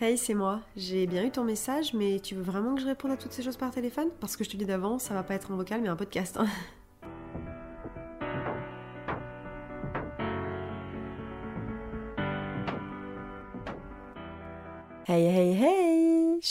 Hey, c'est moi. J'ai bien eu ton message, mais tu veux vraiment que je réponde à toutes ces choses par téléphone? Parce que je te dis d'avance, ça va pas être un vocal, mais un podcast. hein. Hey hey hey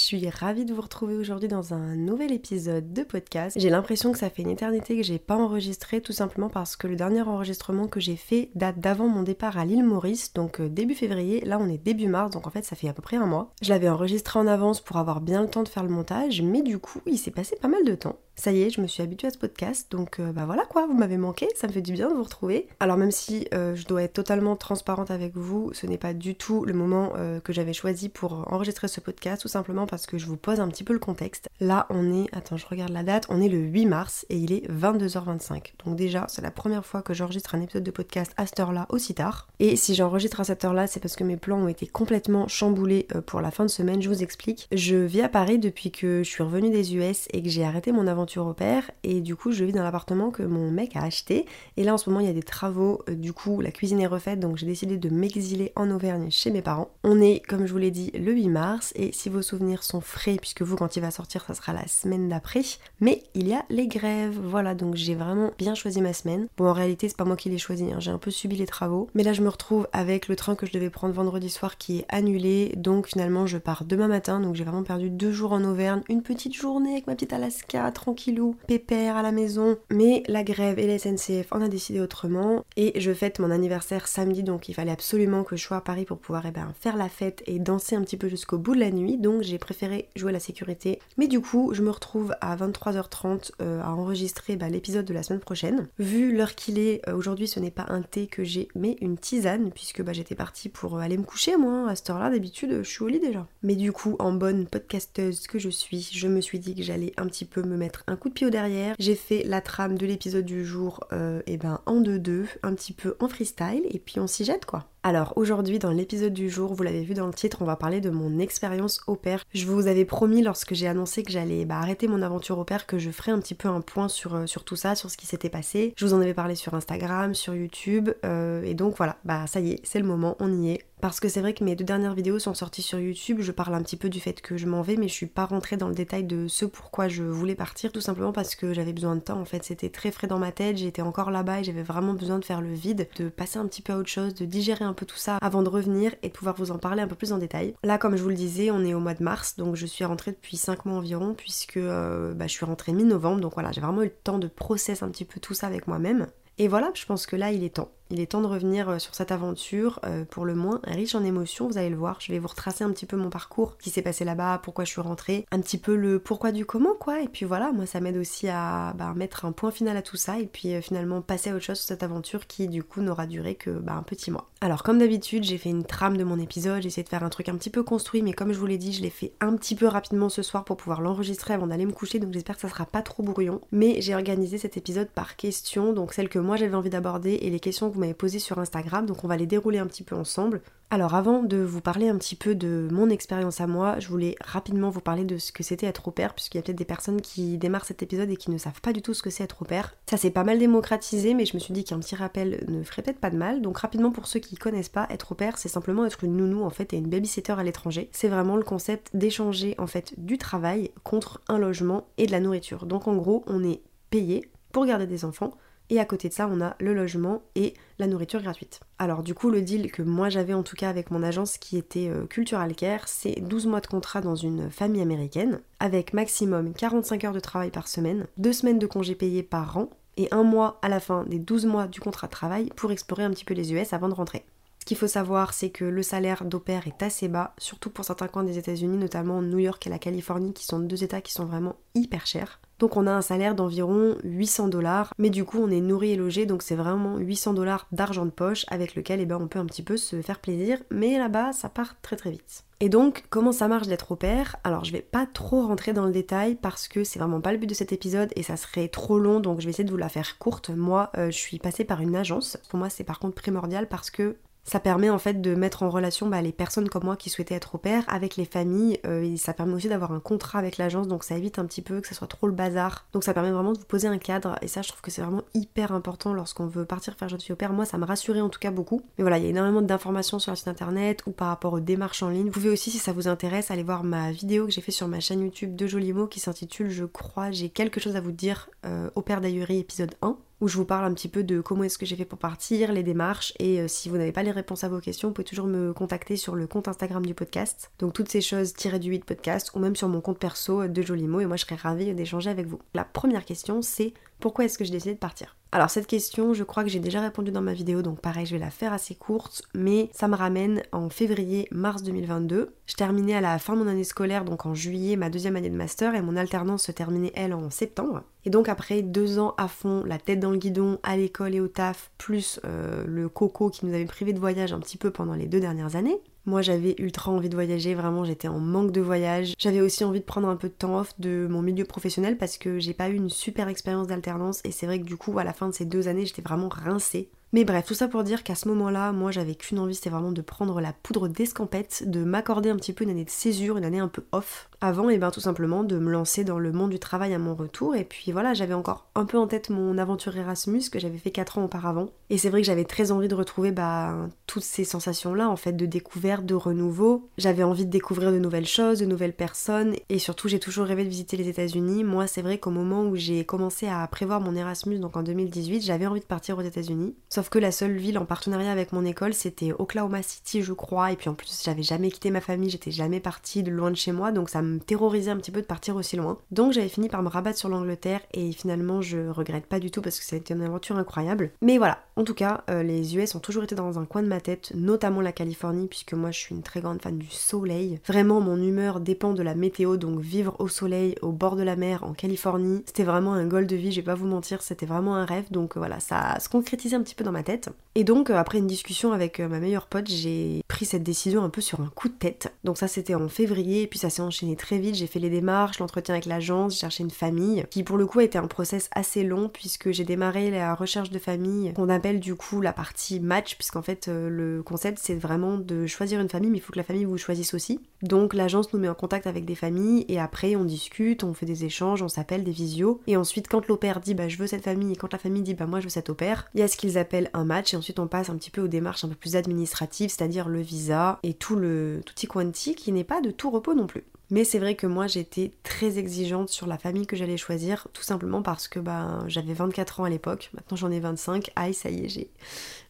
suis ravie de vous retrouver aujourd'hui dans un nouvel épisode de podcast. J'ai l'impression que ça fait une éternité que j'ai pas enregistré tout simplement parce que le dernier enregistrement que j'ai fait date d'avant mon départ à l'île Maurice, donc euh, début février, là on est début mars, donc en fait ça fait à peu près un mois. Je l'avais enregistré en avance pour avoir bien le temps de faire le montage, mais du coup il s'est passé pas mal de temps. Ça y est, je me suis habituée à ce podcast, donc euh, bah voilà quoi, vous m'avez manqué, ça me fait du bien de vous retrouver. Alors même si euh, je dois être totalement transparente avec vous, ce n'est pas du tout le moment euh, que j'avais choisi pour enregistrer ce podcast, tout simplement parce que je vous pose un petit peu le contexte. Là on est, attends je regarde la date, on est le 8 mars et il est 22h25. Donc déjà c'est la première fois que j'enregistre un épisode de podcast à cette heure-là aussi tard. Et si j'enregistre à cette heure-là, c'est parce que mes plans ont été complètement chamboulés euh, pour la fin de semaine, je vous explique. Je vis à Paris depuis que je suis revenue des US et que j'ai arrêté mon aventure père. Et du coup je vis dans l'appartement que mon mec a acheté. Et là en ce moment il y a des travaux. Euh, du coup la cuisine est refaite. Donc j'ai décidé de m'exiler en Auvergne chez mes parents. On est comme je vous l'ai dit le 8 mars. Et si vos souvenirs sont frais puisque vous quand il va sortir ça sera la semaine d'après. Mais il y a les grèves. Voilà donc j'ai vraiment bien choisi ma semaine. Bon en réalité c'est pas moi qui l'ai choisi hein, j'ai un peu subi les travaux. Mais là je me retrouve avec le train que je devais prendre vendredi soir qui est annulé. Donc finalement je pars demain matin. Donc j'ai vraiment perdu deux jours en Auvergne. Une petite journée avec ma petite Alaska tranquillou pépère à la maison. Mais la grève et la SNCF en a décidé autrement. Et je fête mon anniversaire samedi, donc il fallait absolument que je sois à Paris pour pouvoir eh ben, faire la fête et danser un petit peu jusqu'au bout de la nuit. Donc j'ai préféré jouer la sécurité. Mais du coup, je me retrouve à 23h30 euh, à enregistrer bah, l'épisode de la semaine prochaine. Vu l'heure qu'il est, euh, aujourd'hui ce n'est pas un thé que j'ai, mais une tisane, puisque bah, j'étais partie pour euh, aller me coucher moi. À cette heure-là, d'habitude, je suis au lit déjà. Mais du coup, en bonne podcasteuse que je suis, je me suis dit que j'allais un petit peu me mettre un coup de pied au derrière. J'ai fait la trame de l'épisode du jour euh, et ben en 2-2, un petit peu en freestyle, et puis on s'y jette quoi. Alors aujourd'hui dans l'épisode du jour, vous l'avez vu dans le titre, on va parler de mon expérience au pair. Je vous avais promis lorsque j'ai annoncé que j'allais bah, arrêter mon aventure au pair que je ferais un petit peu un point sur, euh, sur tout ça, sur ce qui s'était passé. Je vous en avais parlé sur Instagram, sur YouTube, euh, et donc voilà, bah ça y est, c'est le moment, on y est. Parce que c'est vrai que mes deux dernières vidéos sont sorties sur YouTube, je parle un petit peu du fait que je m'en vais, mais je suis pas rentrée dans le détail de ce pourquoi je voulais partir, tout simplement parce que j'avais besoin de temps en fait, c'était très frais dans ma tête, j'étais encore là-bas et j'avais vraiment besoin de faire le vide, de passer un petit peu à autre chose, de digérer un peu tout ça avant de revenir et de pouvoir vous en parler un peu plus en détail. Là, comme je vous le disais, on est au mois de mars, donc je suis rentrée depuis 5 mois environ, puisque euh, bah, je suis rentrée mi-novembre, donc voilà, j'ai vraiment eu le temps de process un petit peu tout ça avec moi-même. Et voilà, je pense que là, il est temps. Il est temps de revenir euh, sur cette aventure, euh, pour le moins riche en émotions, vous allez le voir. Je vais vous retracer un petit peu mon parcours, qui s'est passé là-bas, pourquoi je suis rentrée, un petit peu le pourquoi du comment, quoi. Et puis voilà, moi, ça m'aide aussi à bah, mettre un point final à tout ça et puis euh, finalement passer à autre chose sur cette aventure qui, du coup, n'aura duré que bah, un petit mois. Alors, comme d'habitude, j'ai fait une trame de mon épisode, j'ai essayé de faire un truc un petit peu construit, mais comme je vous l'ai dit, je l'ai fait un petit peu rapidement ce soir pour pouvoir l'enregistrer avant d'aller me coucher, donc j'espère que ça sera pas trop brouillon. Mais j'ai organisé cet épisode par questions, donc celles que moi j'avais envie d'aborder et les questions que vous m'avez posées sur Instagram, donc on va les dérouler un petit peu ensemble. Alors avant de vous parler un petit peu de mon expérience à moi, je voulais rapidement vous parler de ce que c'était être au pair, puisqu'il y a peut-être des personnes qui démarrent cet épisode et qui ne savent pas du tout ce que c'est être au pair. Ça s'est pas mal démocratisé, mais je me suis dit qu'un petit rappel ne ferait peut-être pas de mal. Donc rapidement pour ceux qui connaissent pas, être au pair, c'est simplement être une nounou en fait et une babysitter à l'étranger. C'est vraiment le concept d'échanger en fait du travail contre un logement et de la nourriture. Donc en gros, on est payé pour garder des enfants et à côté de ça, on a le logement et la nourriture gratuite. Alors du coup, le deal que moi j'avais en tout cas avec mon agence qui était euh, Cultural Care, c'est 12 mois de contrat dans une famille américaine, avec maximum 45 heures de travail par semaine, 2 semaines de congés payés par an, et un mois à la fin des 12 mois du contrat de travail pour explorer un petit peu les US avant de rentrer. Ce qu'il faut savoir, c'est que le salaire d'au pair est assez bas, surtout pour certains coins des États-Unis, notamment New York et la Californie, qui sont deux États qui sont vraiment hyper chers. Donc on a un salaire d'environ 800 dollars, mais du coup on est nourri et logé, donc c'est vraiment 800 dollars d'argent de poche avec lequel eh ben, on peut un petit peu se faire plaisir, mais là-bas ça part très très vite. Et donc, comment ça marche d'être au pair Alors, je vais pas trop rentrer dans le détail parce que c'est vraiment pas le but de cet épisode et ça serait trop long, donc je vais essayer de vous la faire courte. Moi, euh, je suis passée par une agence. Pour moi, c'est par contre primordial parce que Ça permet en fait de mettre en relation bah, les personnes comme moi qui souhaitaient être au pair avec les familles euh, et ça permet aussi d'avoir un contrat avec l'agence donc ça évite un petit peu que ça soit trop le bazar. Donc ça permet vraiment de vous poser un cadre et ça je trouve que c'est vraiment hyper important lorsqu'on veut partir faire jeune fille au pair. Moi ça me rassurait en tout cas beaucoup. Mais voilà, il y a énormément d'informations sur le site internet ou par rapport aux démarches en ligne. Vous pouvez aussi si ça vous intéresse aller voir ma vidéo que j'ai fait sur ma chaîne YouTube de jolis mots qui s'intitule Je crois j'ai quelque chose à vous dire euh, au pair d'ailleurs épisode 1 où je vous parle un petit peu de comment est-ce que j'ai fait pour partir, les démarches, et euh, si vous n'avez pas les réponses à vos questions, vous pouvez toujours me contacter sur le compte Instagram du podcast. Donc toutes ces choses tirées du 8 podcast, ou même sur mon compte perso euh, de Jolis mots, et moi je serais ravie d'échanger avec vous. La première question, c'est pourquoi est-ce que j'ai décidé de partir? Alors cette question, je crois que j'ai déjà répondu dans ma vidéo, donc pareil, je vais la faire assez courte, mais ça me ramène en février-mars 2022. Je terminais à la fin de mon année scolaire, donc en juillet, ma deuxième année de master, et mon alternance se terminait, elle, en septembre. Et donc après deux ans à fond, la tête dans le guidon, à l'école et au taf, plus euh, le coco qui nous avait privé de voyage un petit peu pendant les deux dernières années, moi j'avais ultra envie de voyager, vraiment j'étais en manque de voyage. J'avais aussi envie de prendre un peu de temps off de mon milieu professionnel parce que j'ai pas eu une super expérience d'alternance et c'est vrai que du coup à la fin de ces deux années j'étais vraiment rincée. Mais bref, tout ça pour dire qu'à ce moment-là, moi j'avais qu'une envie, c'était vraiment de prendre la poudre d'escampette, de m'accorder un petit peu une année de césure, une année un peu off, avant, et bien tout simplement de me lancer dans le monde du travail à mon retour. Et puis voilà, j'avais encore un peu en tête mon aventure Erasmus que j'avais fait 4 ans auparavant. Et c'est vrai que j'avais très envie de retrouver bah, toutes ces sensations-là, en fait, de découverte, de renouveau. J'avais envie de découvrir de nouvelles choses, de nouvelles personnes. Et surtout, j'ai toujours rêvé de visiter les États-Unis. Moi, c'est vrai qu'au moment où j'ai commencé à prévoir mon Erasmus, donc en 2018, j'avais envie de partir aux États-Unis. Sauf que la seule ville en partenariat avec mon école, c'était Oklahoma City, je crois. Et puis en plus, j'avais jamais quitté ma famille, j'étais jamais partie de loin de chez moi, donc ça me terrorisait un petit peu de partir aussi loin. Donc j'avais fini par me rabattre sur l'Angleterre et finalement je regrette pas du tout parce que ça a été une aventure incroyable. Mais voilà, en tout cas, euh, les US ont toujours été dans un coin de ma tête, notamment la Californie, puisque moi je suis une très grande fan du soleil. Vraiment, mon humeur dépend de la météo, donc vivre au soleil, au bord de la mer, en Californie, c'était vraiment un goal de vie, je vais pas vous mentir, c'était vraiment un rêve, donc voilà, ça se concrétisait un petit peu dans ma tête. Et donc, euh, après une discussion avec euh, ma meilleure pote, j'ai pris cette décision un peu sur un coup de tête. Donc ça, c'était en février, et puis ça s'est enchaîné très vite. J'ai fait les démarches, l'entretien avec l'agence, j'ai cherché une famille, qui pour le coup a été un process assez long, puisque j'ai démarré la recherche de famille, qu'on appelle du coup la partie match, puisqu'en fait, euh, le concept, c'est vraiment de choisir une famille, mais il faut que la famille vous choisisse aussi. Donc l'agence nous met en contact avec des familles, et après, on discute, on fait des échanges, on s'appelle, des visios, et ensuite, quand l'opère dit, bah je veux cette famille, et quand la famille dit, bah moi je veux cette opère, il y a ce qu'ils appellent un match, et ensuite on passe un petit peu aux démarches un peu plus administratives, c'est-à-dire le visa et tout le tutti quanti qui n'est pas de tout repos non plus. Mais c'est vrai que moi j'étais très exigeante sur la famille que j'allais choisir, tout simplement parce que bah, j'avais 24 ans à l'époque, maintenant j'en ai 25, aïe ça y est, j'ai,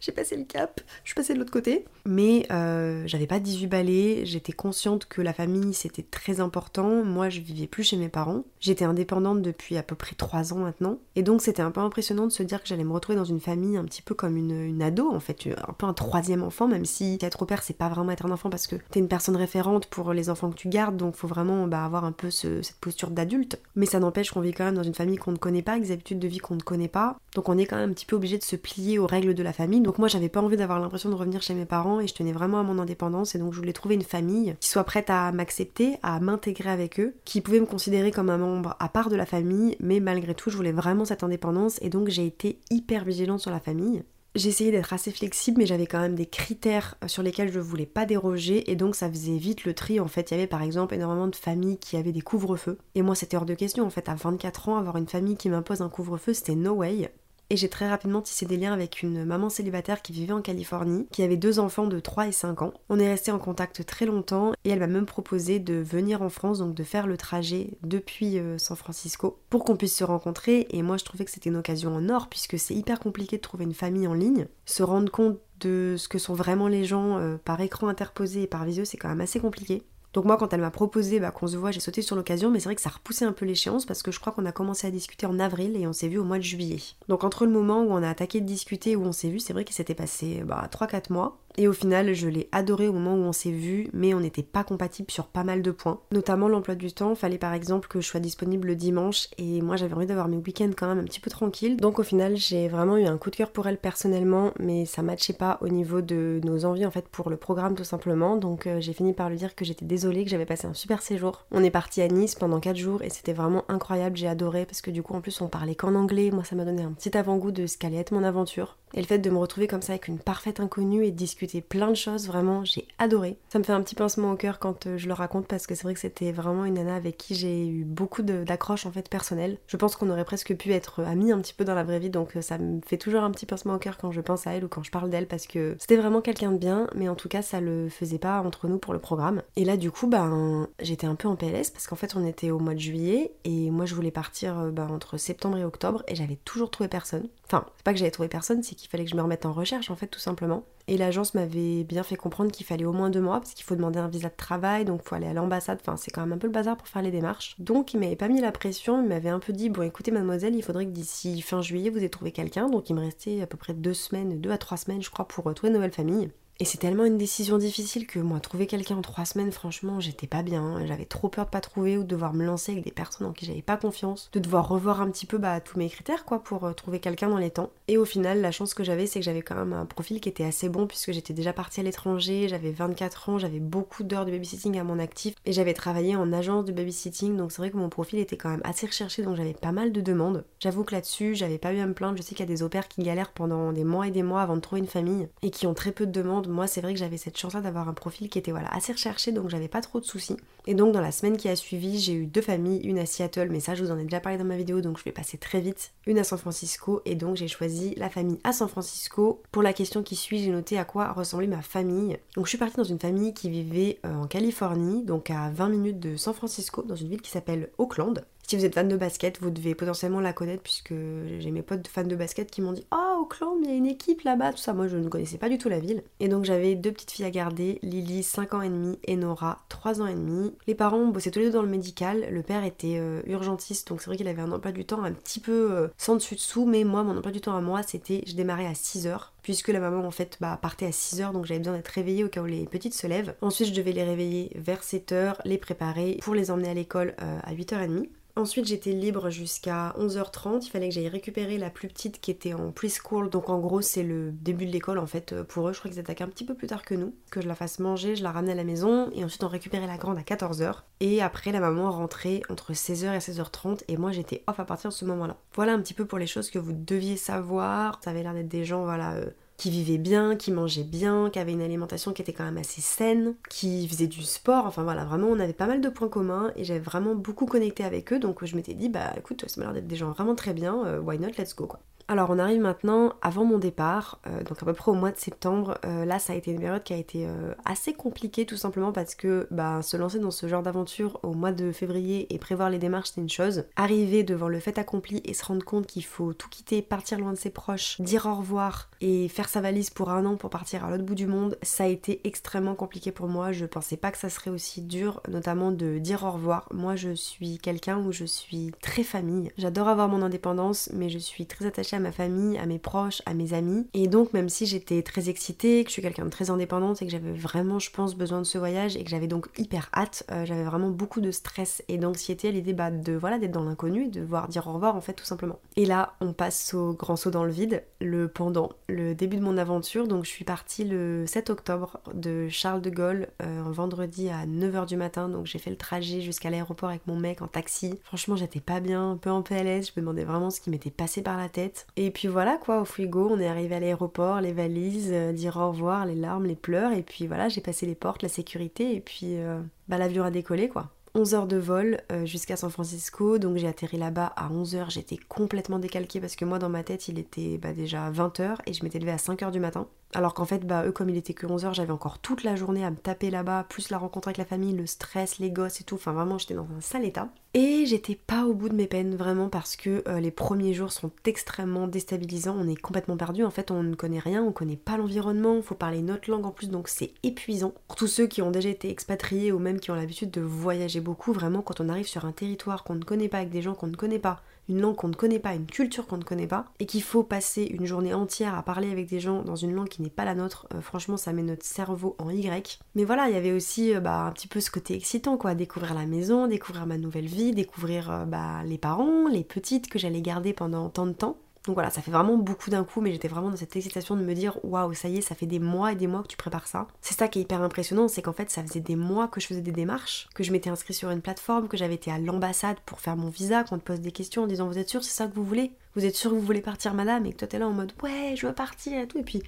j'ai passé le cap, je suis passée de l'autre côté. Mais euh, j'avais pas 18 balais, j'étais consciente que la famille c'était très important, moi je vivais plus chez mes parents, j'étais indépendante depuis à peu près 3 ans maintenant, et donc c'était un peu impressionnant de se dire que j'allais me retrouver dans une famille un petit peu comme une, ado en fait, un peu un troisième enfant, même si être au père c'est pas vraiment être un enfant parce que t'es une personne référente pour les enfants que tu gardes, donc vraiment bah, avoir un peu cette posture d'adulte. Mais ça n'empêche qu'on vit quand même dans une famille qu'on ne connaît pas, avec des habitudes de vie qu'on ne connaît pas. Donc on est quand même un petit peu obligé de se plier aux règles de la famille. Moi j'avais pas envie d'avoir l'impression de revenir chez mes parents et je tenais vraiment à mon indépendance et donc je voulais trouver une famille qui soit prête à m'accepter, à m'intégrer avec eux, qui pouvait me considérer comme un membre à part de la famille, mais malgré tout je voulais vraiment cette indépendance et donc j'ai été hyper vigilante sur la famille. Essayé d'être assez flexible, mais j'avais quand même des critères sur lesquels je voulais pas déroger, et donc ça faisait vite le tri. En fait, il y avait par exemple énormément de familles qui avaient des couvre-feux. Et moi, c'était hors de question. En fait, à 24 ans, avoir une famille qui m'impose un couvre-feu, c'était no way. Et j'ai très rapidement tissé des liens avec une maman célibataire qui vivait en Californie, qui avait deux enfants de 3 et 5 ans. On est resté en contact très longtemps et elle m'a même proposé de venir en France, donc de faire le trajet depuis euh, San Francisco pour qu'on puisse se rencontrer. Et moi je trouvais que c'était une occasion en or puisque c'est hyper compliqué de trouver une famille en ligne. Se rendre compte de ce que sont vraiment les gens euh, par écran interposé et par visio, c'est quand même assez compliqué. Donc moi quand elle m'a proposé bah, qu'on se voit, j'ai sauté sur l'occasion, mais c'est vrai que ça repoussait un peu l'échéance parce que je crois qu'on a commencé à discuter en avril et on s'est vu au mois de juillet. Donc entre le moment où on a attaqué de discuter et où on s'est vu, c'est vrai qu'il s'était passé bah, 3-4 mois. Et au final, je l'ai adoré au moment où on s'est vu, mais on n'était pas compatibles sur pas mal de points. Notamment l'emploi du temps, fallait par exemple que je sois disponible le dimanche, et moi j'avais envie d'avoir mes week-ends quand même un petit peu tranquilles. Donc au final, j'ai vraiment eu un coup de cœur pour elle personnellement, mais ça matchait pas au niveau de nos envies en fait pour le programme tout simplement. Donc euh, j'ai fini par lui dire que j'étais désolée, que j'avais passé un super séjour. On est parti à Nice pendant 4 jours et c'était vraiment incroyable, j'ai adoré parce que du coup en plus on parlait qu'en anglais, moi ça m'a donné un petit avant-goût de ce qu'allait être mon aventure. Et le fait de me retrouver comme ça avec une parfaite inconnue et de discuter plein de choses, vraiment, j'ai adoré. Ça me fait un petit pincement au cœur quand euh, je le raconte parce que c'est vrai que c'était vraiment une nana avec qui j'ai eu beaucoup d'accroches en fait personnelles. Je pense qu'on aurait presque pu être amis un petit peu dans la vraie vie, donc euh, ça me fait toujours un petit pincement au cœur quand je pense à elle ou quand je parle d'elle parce que c'était vraiment quelqu'un de bien, mais en tout cas ça le faisait pas entre nous pour le programme. Et là du coup, ben j'étais un peu en PLS parce qu'en fait on était au mois de juillet et moi je voulais partir euh, ben, entre septembre et octobre et j'avais toujours trouvé personne. Enfin, c'est pas que j'avais trouvé personne, c'est qu'il fallait que je me remette en recherche en fait tout simplement. Et l'agence m'avait bien fait comprendre qu'il fallait au moins deux mois parce qu'il faut demander un visa de travail, donc faut aller à l'ambassade, enfin c'est quand même un peu le bazar pour faire les démarches. Donc il m'avait pas mis la pression, il m'avait un peu dit bon écoutez mademoiselle, il faudrait que d'ici fin juillet vous ayez trouvé quelqu'un, donc il me restait à peu près deux semaines, deux à trois semaines je crois pour trouver une nouvelle famille. Et c'est tellement une décision difficile que moi, trouver quelqu'un en trois semaines, franchement, j'étais pas bien. J'avais trop peur de pas trouver ou de devoir me lancer avec des personnes en qui j'avais pas confiance, de devoir revoir un petit peu bah, tous mes critères quoi pour euh, trouver quelqu'un dans les temps. Et au final, la chance que j'avais, c'est que j'avais quand même un profil qui était assez bon puisque j'étais déjà partie à l'étranger, j'avais 24 ans, j'avais beaucoup d'heures de babysitting à mon actif et j'avais travaillé en agence de babysitting, donc c'est vrai que mon profil était quand même assez recherché, donc j'avais pas mal de demandes. J'avoue que là-dessus, j'avais pas eu à me plaindre. Je sais qu'il y a des opères qui galèrent pendant des mois et des mois avant de trouver une famille et qui ont très peu de demandes moi, c'est vrai que j'avais cette chance-là d'avoir un profil qui était voilà, assez recherché, donc j'avais pas trop de soucis. Et donc, dans la semaine qui a suivi, j'ai eu deux familles, une à Seattle, mais ça, je vous en ai déjà parlé dans ma vidéo, donc je vais passer très vite, une à San Francisco, et donc j'ai choisi la famille à San Francisco. Pour la question qui suit, j'ai noté à quoi ressemblait ma famille. Donc, je suis partie dans une famille qui vivait euh, en Californie, donc à 20 minutes de San Francisco, dans une ville qui s'appelle Oakland. Si vous êtes fan de basket, vous devez potentiellement la connaître puisque j'ai mes potes fans de basket qui m'ont dit Oh, Auckland, il y a une équipe là-bas, tout ça. Moi, je ne connaissais pas du tout la ville. Et donc, j'avais deux petites filles à garder Lily, 5 ans et demi, et Nora, 3 ans et demi. Les parents bossaient tous les deux dans le médical. Le père était euh, urgentiste, donc c'est vrai qu'il avait un emploi du temps un petit peu euh, sans dessus-dessous. Mais moi, mon emploi du temps à moi, c'était je démarrais à 6 heures puisque la maman en fait bah, partait à 6h donc j'avais besoin d'être réveillée au cas où les petites se lèvent. Ensuite je devais les réveiller vers 7h, les préparer pour les emmener à l'école euh, à 8h30. Ensuite, j'étais libre jusqu'à 11h30. Il fallait que j'aille récupérer la plus petite qui était en preschool. Donc, en gros, c'est le début de l'école en fait pour eux. Je crois qu'ils attaquent un petit peu plus tard que nous. Que je la fasse manger, je la ramenais à la maison. Et ensuite, on récupérait la grande à 14h. Et après, la maman rentrait entre 16h et 16h30. Et moi, j'étais off à partir de ce moment-là. Voilà un petit peu pour les choses que vous deviez savoir. Ça avait l'air d'être des gens, voilà. Euh, qui vivaient bien, qui mangeaient bien, qui avaient une alimentation qui était quand même assez saine, qui faisaient du sport, enfin voilà, vraiment on avait pas mal de points communs et j'avais vraiment beaucoup connecté avec eux donc je m'étais dit bah écoute ça m'a l'air d'être des gens vraiment très bien, euh, why not, let's go quoi. Alors on arrive maintenant avant mon départ, euh, donc à peu près au mois de septembre. Euh, là ça a été une période qui a été euh, assez compliquée tout simplement parce que bah, se lancer dans ce genre d'aventure au mois de février et prévoir les démarches c'est une chose. Arriver devant le fait accompli et se rendre compte qu'il faut tout quitter, partir loin de ses proches, dire au revoir et faire sa valise pour un an pour partir à l'autre bout du monde, ça a été extrêmement compliqué pour moi. Je pensais pas que ça serait aussi dur, notamment de dire au revoir. Moi je suis quelqu'un où je suis très famille. J'adore avoir mon indépendance mais je suis très attachée à ma famille, à mes proches, à mes amis. Et donc même si j'étais très excitée, que je suis quelqu'un de très indépendante et que j'avais vraiment, je pense, besoin de ce voyage et que j'avais donc hyper hâte, euh, j'avais vraiment beaucoup de stress et d'anxiété à l'idée bah, de voilà d'être dans l'inconnu de voir dire au revoir en fait tout simplement. Et là on passe au grand saut dans le vide, le pendant, le début de mon aventure. Donc je suis partie le 7 octobre de Charles de Gaulle euh, un vendredi à 9h du matin. Donc j'ai fait le trajet jusqu'à l'aéroport avec mon mec en taxi. Franchement j'étais pas bien, un peu en PLS, je me demandais vraiment ce qui m'était passé par la tête. Et puis voilà quoi, au frigo, on est arrivé à l'aéroport, les valises, euh, dire au revoir, les larmes, les pleurs, et puis voilà, j'ai passé les portes, la sécurité, et puis euh, bah, l'avion a décollé quoi. 11 heures de vol euh, jusqu'à San Francisco, donc j'ai atterri là-bas à 11h, j'étais complètement décalquée parce que moi dans ma tête il était bah, déjà 20h et je m'étais levée à 5h du matin. Alors qu'en fait, bah, eux, comme il était que 11h, j'avais encore toute la journée à me taper là-bas, plus la rencontre avec la famille, le stress, les gosses et tout. Enfin, vraiment, j'étais dans un sale état. Et j'étais pas au bout de mes peines, vraiment, parce que euh, les premiers jours sont extrêmement déstabilisants. On est complètement perdu. En fait, on ne connaît rien, on connaît pas l'environnement, faut parler notre langue en plus, donc c'est épuisant. Pour tous ceux qui ont déjà été expatriés ou même qui ont l'habitude de voyager beaucoup, vraiment, quand on arrive sur un territoire qu'on ne connaît pas, avec des gens qu'on ne connaît pas, une langue qu'on ne connaît pas, une culture qu'on ne connaît pas, et qu'il faut passer une journée entière à parler avec des gens dans une langue qui n'est pas la nôtre, euh, franchement ça met notre cerveau en Y. Mais voilà, il y avait aussi euh, bah, un petit peu ce côté excitant, quoi, découvrir la maison, découvrir ma nouvelle vie, découvrir euh, bah, les parents, les petites que j'allais garder pendant tant de temps. Donc voilà, ça fait vraiment beaucoup d'un coup, mais j'étais vraiment dans cette excitation de me dire waouh, ça y est, ça fait des mois et des mois que tu prépares ça. C'est ça qui est hyper impressionnant, c'est qu'en fait, ça faisait des mois que je faisais des démarches, que je m'étais inscrite sur une plateforme, que j'avais été à l'ambassade pour faire mon visa, qu'on te pose des questions en disant vous êtes sûr c'est ça que vous voulez? Vous êtes sûr que vous voulez partir, madame? Et que toi t'es là en mode ouais, je veux partir et tout. Et puis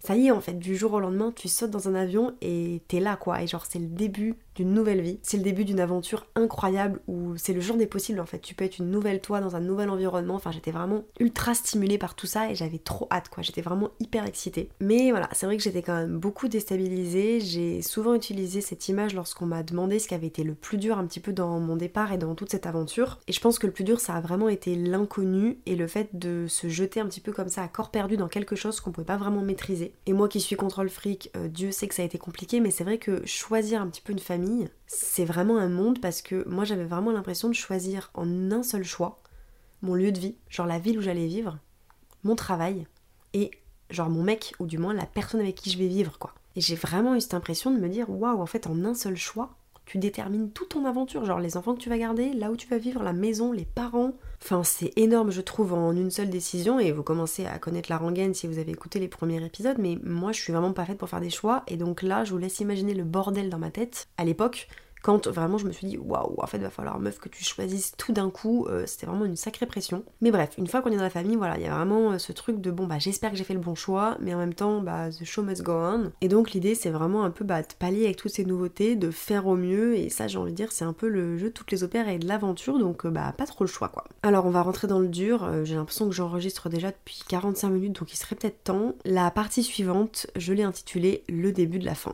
ça y est, en fait, du jour au lendemain, tu sautes dans un avion et t'es là quoi. Et genre, c'est le début d'une nouvelle vie. C'est le début d'une aventure incroyable où c'est le jour des possibles en fait. Tu peux être une nouvelle toi dans un nouvel environnement. Enfin, j'étais vraiment ultra stimulée par tout ça et j'avais trop hâte quoi. J'étais vraiment hyper excitée. Mais voilà, c'est vrai que j'étais quand même beaucoup déstabilisée. J'ai souvent utilisé cette image lorsqu'on m'a demandé ce qui avait été le plus dur un petit peu dans mon départ et dans toute cette aventure. Et je pense que le plus dur, ça a vraiment été l'inconnu et le fait de se jeter un petit peu comme ça à corps perdu dans quelque chose qu'on pouvait pas vraiment maîtriser. Et moi qui suis contrôle fric, euh, Dieu sait que ça a été compliqué, mais c'est vrai que choisir un petit peu une famille c'est vraiment un monde parce que moi j'avais vraiment l'impression de choisir en un seul choix mon lieu de vie, genre la ville où j'allais vivre, mon travail et genre mon mec ou du moins la personne avec qui je vais vivre quoi. Et j'ai vraiment eu cette impression de me dire waouh en fait en un seul choix, tu détermines toute ton aventure, genre les enfants que tu vas garder, là où tu vas vivre, la maison, les parents. Enfin, c'est énorme, je trouve, en une seule décision. Et vous commencez à connaître la rengaine si vous avez écouté les premiers épisodes. Mais moi, je suis vraiment pas faite pour faire des choix. Et donc là, je vous laisse imaginer le bordel dans ma tête. À l'époque, quand vraiment je me suis dit waouh en fait va falloir meuf que tu choisisses tout d'un coup euh, c'était vraiment une sacrée pression. Mais bref une fois qu'on est dans la famille voilà il y a vraiment euh, ce truc de bon bah j'espère que j'ai fait le bon choix mais en même temps bah the show must go on. Et donc l'idée c'est vraiment un peu bah, de pallier avec toutes ces nouveautés de faire au mieux. Et ça j'ai envie de dire c'est un peu le jeu de toutes les opères et de l'aventure. Donc euh, bah pas trop le choix quoi. Alors on va rentrer dans le dur. J'ai l'impression que j'enregistre déjà depuis 45 minutes donc il serait peut-être temps. La partie suivante je l'ai intitulée le début de la fin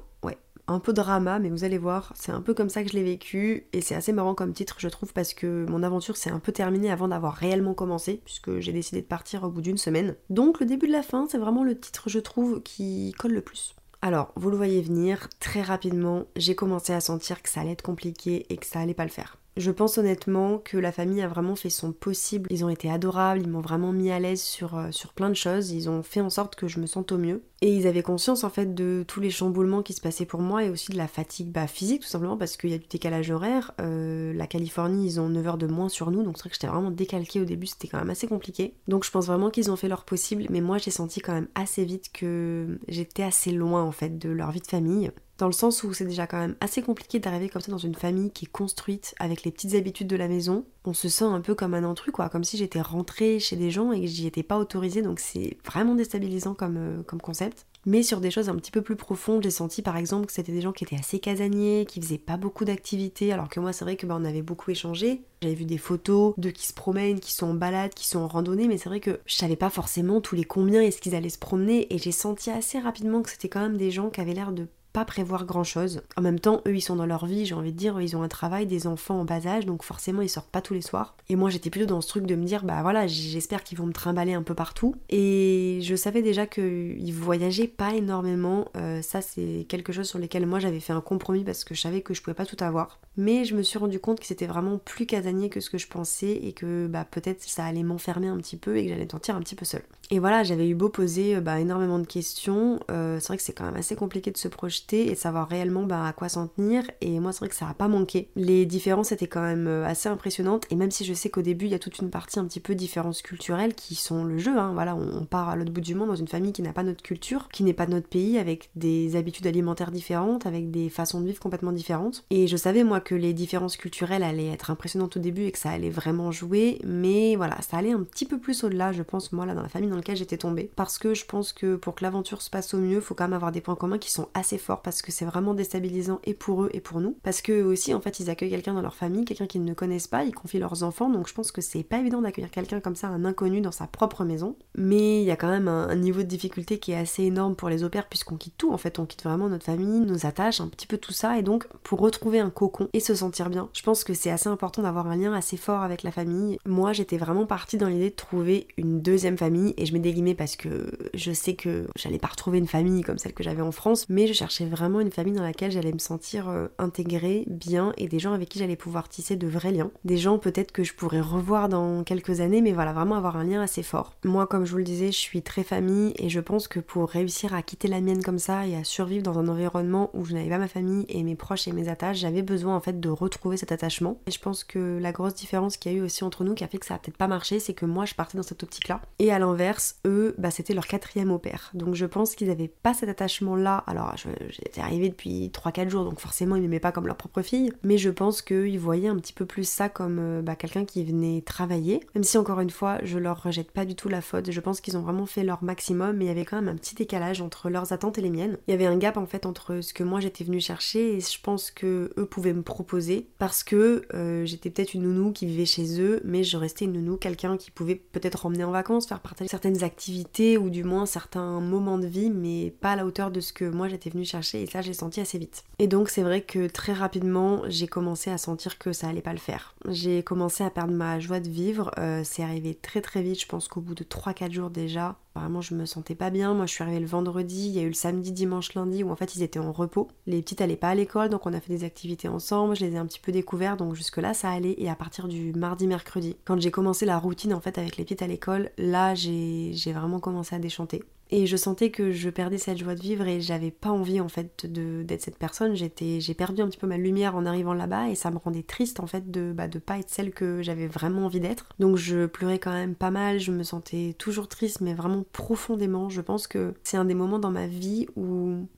un peu drama, mais vous allez voir, c'est un peu comme ça que je l'ai vécu, et c'est assez marrant comme titre, je trouve, parce que mon aventure s'est un peu terminée avant d'avoir réellement commencé, puisque j'ai décidé de partir au bout d'une semaine. Donc le début de la fin, c'est vraiment le titre, je trouve, qui colle le plus. Alors, vous le voyez venir, très rapidement, j'ai commencé à sentir que ça allait être compliqué et que ça allait pas le faire. Je pense honnêtement que la famille a vraiment fait son possible. Ils ont été adorables, ils m'ont vraiment mis à l'aise sur, euh, sur plein de choses. Ils ont fait en sorte que je me sente au mieux. Et ils avaient conscience en fait de tous les chamboulements qui se passaient pour moi et aussi de la fatigue bah, physique tout simplement parce qu'il y a du décalage horaire. Euh, la Californie, ils ont 9 heures de moins sur nous, donc c'est vrai que j'étais vraiment décalquée au début, c'était quand même assez compliqué. Donc je pense vraiment qu'ils ont fait leur possible, mais moi j'ai senti quand même assez vite que j'étais assez loin en fait de leur vie de famille dans le sens où c'est déjà quand même assez compliqué d'arriver comme ça dans une famille qui est construite avec les petites habitudes de la maison. On se sent un peu comme un intrus, quoi, comme si j'étais rentrée chez des gens et que j'y étais pas autorisée, donc c'est vraiment déstabilisant comme, euh, comme concept. Mais sur des choses un petit peu plus profondes, j'ai senti par exemple que c'était des gens qui étaient assez casaniers, qui faisaient pas beaucoup d'activités, alors que moi c'est vrai que bah, on avait beaucoup échangé. J'avais vu des photos d'eux qui se promènent, qui sont en balade, qui sont en randonnée, mais c'est vrai que je savais pas forcément tous les combien est-ce qu'ils allaient se promener, et j'ai senti assez rapidement que c'était quand même des gens qui avaient l'air de pas prévoir grand chose. En même temps, eux ils sont dans leur vie, j'ai envie de dire, ils ont un travail, des enfants en bas âge, donc forcément ils sortent pas tous les soirs. Et moi j'étais plutôt dans ce truc de me dire, bah voilà, j'espère qu'ils vont me trimballer un peu partout. Et je savais déjà qu'ils voyageaient pas énormément, euh, ça c'est quelque chose sur lequel moi j'avais fait un compromis parce que je savais que je pouvais pas tout avoir. Mais je me suis rendu compte que c'était vraiment plus casanier que ce que je pensais et que bah peut-être ça allait m'enfermer un petit peu et que j'allais me sentir un petit peu seule. Et voilà, j'avais eu beau poser euh, bah, énormément de questions, euh, c'est vrai que c'est quand même assez compliqué de se projeter et savoir réellement bah, à quoi s'en tenir. Et moi, c'est vrai que ça a pas manqué. Les différences étaient quand même euh, assez impressionnantes. Et même si je sais qu'au début, il y a toute une partie un petit peu différences culturelles qui sont le jeu. Hein. Voilà, on part à l'autre bout du monde dans une famille qui n'a pas notre culture, qui n'est pas notre pays, avec des habitudes alimentaires différentes, avec des façons de vivre complètement différentes. Et je savais moi que les différences culturelles allaient être impressionnantes au début et que ça allait vraiment jouer. Mais voilà, ça allait un petit peu plus au-delà, je pense, moi, là, dans la famille dans laquelle j'étais tombée. Parce que je pense que pour que l'aventure se passe au mieux, faut quand même avoir des points communs qui sont assez forts parce que c'est vraiment déstabilisant et pour eux et pour nous. Parce que aussi, en fait, ils accueillent quelqu'un dans leur famille, quelqu'un qu'ils ne connaissent pas, ils confient leurs enfants, donc je pense que c'est pas évident d'accueillir quelqu'un comme ça, un inconnu dans sa propre maison. Mais il y a quand même un, niveau de difficulté qui est assez énorme pour les opères puisqu'on quitte tout, en fait, on quitte vraiment notre famille, nos attaches, un petit peu tout ça, et donc pour retrouver un cocon et se sentir bien, je pense que c'est assez important d'avoir un lien assez fort avec la famille. Moi, j'étais vraiment partie dans l'idée de trouver une deuxième famille et je mets des guillemets parce que je sais que j'allais pas retrouver une famille comme celle que j'avais en France, mais je cherchais vraiment une famille dans laquelle j'allais me sentir euh, intégrée, bien et des gens avec qui j'allais pouvoir tisser de vrais liens. Des gens peut-être que je pourrais revoir dans quelques années, mais voilà, vraiment avoir un lien assez fort. Moi, comme je vous le disais, je suis très famille et je pense que pour réussir à quitter la mienne comme ça et à survivre dans un environnement où je n'avais pas ma famille et mes proches et mes attaches, j'avais besoin en fait de retrouver cet attachement. Et je pense que la grosse différence qu'il y a eu aussi entre nous qui a fait que ça a peut-être pas marché, c'est que moi je partais dans cette optique-là. Et à l'inverse, eux, bah, c'était leur quatrième au père. Donc je pense qu'ils n'avaient pas cet attachement-là. Alors j'étais arrivée depuis 3-4 jours, donc forcément ils m'aimaient pas comme leur propre fille. Mais je pense qu'ils voyaient un petit peu plus ça comme euh, bah, quelqu'un qui venait travailler. Même si encore une fois, je leur rejette pas du tout la faute. Je pense qu'ils ont vraiment fait leur maximum, mais il y avait quand même un petit décalage entre leurs attentes et les miennes. Il y avait un gap en fait entre ce que moi j'étais venue chercher et je pense que eux pouvaient me proposer parce que euh, j'étais peut-être une nounou qui vivait chez eux, mais je restais une nounou, quelqu'un qui pouvait peut-être emmener en vacances, faire partager certaines activités ou du moins certains moments de vie, mais pas à la hauteur de ce que moi j'étais venue chercher et ça j'ai senti assez vite. Et donc c'est vrai que très rapidement j'ai commencé à sentir que ça allait pas le faire. J'ai commencé à perdre ma joie de vivre, euh, c'est arrivé très très vite, je pense qu'au bout de 3-4 jours déjà, Vraiment, je me sentais pas bien. Moi, je suis arrivée le vendredi. Il y a eu le samedi, dimanche, lundi où en fait ils étaient en repos. Les petites allaient pas à l'école, donc on a fait des activités ensemble. Je les ai un petit peu découvertes, donc jusque-là ça allait. Et à partir du mardi, mercredi, quand j'ai commencé la routine en fait avec les petites à l'école, là j'ai vraiment commencé à déchanter. Et je sentais que je perdais cette joie de vivre et j'avais pas envie en fait d'être cette personne. J'ai perdu un petit peu ma lumière en arrivant là-bas et ça me rendait triste en fait de, bah, de pas être celle que j'avais vraiment envie d'être. Donc je pleurais quand même pas mal, je me sentais toujours triste mais vraiment profondément. Je pense que c'est un des moments dans ma vie où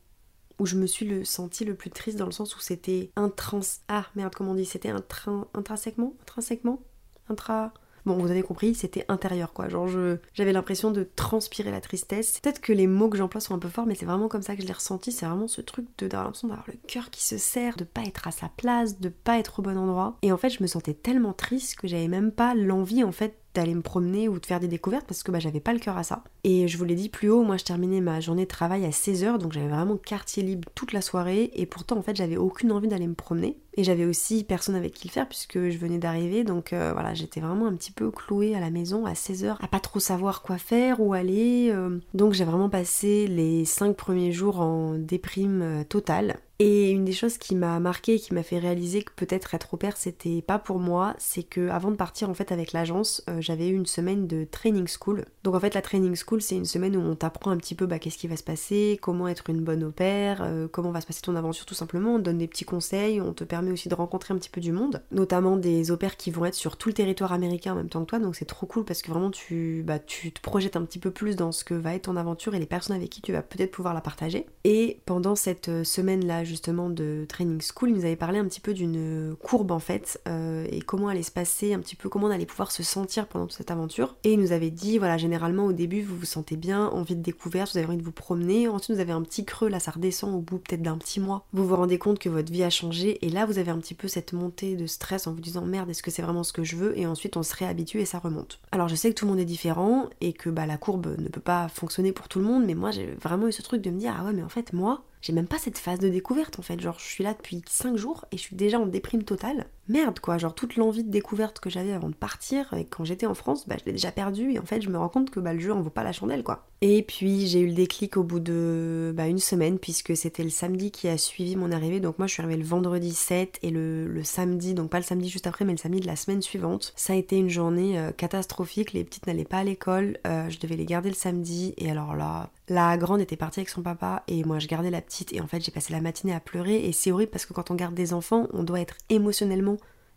où je me suis senti le plus triste dans le sens où c'était intrans... Ah merde comment on dit? C'était intrinsèquement? Intrinsèquement? Intra... Bon, vous avez compris, c'était intérieur quoi. Genre, j'avais l'impression de transpirer la tristesse. Peut-être que les mots que j'emploie sont un peu forts, mais c'est vraiment comme ça que je l'ai ressenti. C'est vraiment ce truc de d'avoir l'impression le cœur qui se serre, de pas être à sa place, de pas être au bon endroit. Et en fait, je me sentais tellement triste que j'avais même pas l'envie en fait d'aller me promener ou de faire des découvertes parce que bah, j'avais pas le cœur à ça. Et je vous l'ai dit plus haut, moi je terminais ma journée de travail à 16h donc j'avais vraiment quartier libre toute la soirée et pourtant en fait j'avais aucune envie d'aller me promener. Et j'avais aussi personne avec qui le faire puisque je venais d'arriver donc euh, voilà j'étais vraiment un petit peu clouée à la maison à 16h à pas trop savoir quoi faire, où aller. Euh. Donc j'ai vraiment passé les 5 premiers jours en déprime euh, totale. Et une des choses qui m'a marqué et qui m'a fait réaliser que peut-être être au père c'était pas pour moi, c'est que avant de partir en fait avec l'agence, j'avais eu une semaine de training school. Donc en fait la training school c'est une semaine où on t'apprend un petit peu bah, qu'est-ce qui va se passer, comment être une bonne au pair, comment va se passer ton aventure tout simplement, on donne des petits conseils, on te permet aussi de rencontrer un petit peu du monde, notamment des pairs qui vont être sur tout le territoire américain en même temps que toi, donc c'est trop cool parce que vraiment tu, bah, tu te projettes un petit peu plus dans ce que va être ton aventure et les personnes avec qui tu vas peut-être pouvoir la partager. Et pendant cette euh, semaine là justement de Training School, il nous avait parlé un petit peu d'une courbe en fait euh, et comment allait se passer, un petit peu comment on allait pouvoir se sentir pendant toute cette aventure. Et il nous avait dit voilà généralement au début vous vous sentez bien, envie de découverte, vous avez envie de vous promener, ensuite vous avez un petit creux, là ça redescend au bout peut-être d'un petit mois. Vous vous rendez compte que votre vie a changé et là vous avez un petit peu cette montée de stress en vous disant merde est-ce que c'est vraiment ce que je veux? Et ensuite on se réhabitue et ça remonte. Alors je sais que tout le monde est différent et que bah la courbe ne peut pas fonctionner pour tout le monde mais moi j'ai vraiment eu ce truc de me dire ah ouais mais en fait moi j'ai même pas cette phase de découverte en fait. Genre, je suis là depuis 5 jours et je suis déjà en déprime totale. Merde quoi, genre toute l'envie de découverte que j'avais avant de partir et quand j'étais en France, bah je l'ai déjà perdu et en fait je me rends compte que bah le jeu en vaut pas la chandelle quoi. Et puis j'ai eu le déclic au bout de bah, une semaine puisque c'était le samedi qui a suivi mon arrivée. Donc moi je suis arrivée le vendredi 7 et le, samedi, donc pas le samedi juste après mais le samedi de la semaine suivante. Ça a été une journée euh, catastrophique, les petites n'allaient pas à l'école, euh, je devais les garder le samedi et alors là, la grande était partie avec son papa et moi je gardais la petite et en fait j'ai passé la matinée à pleurer et c'est horrible parce que quand on garde des enfants on doit être émotionnellement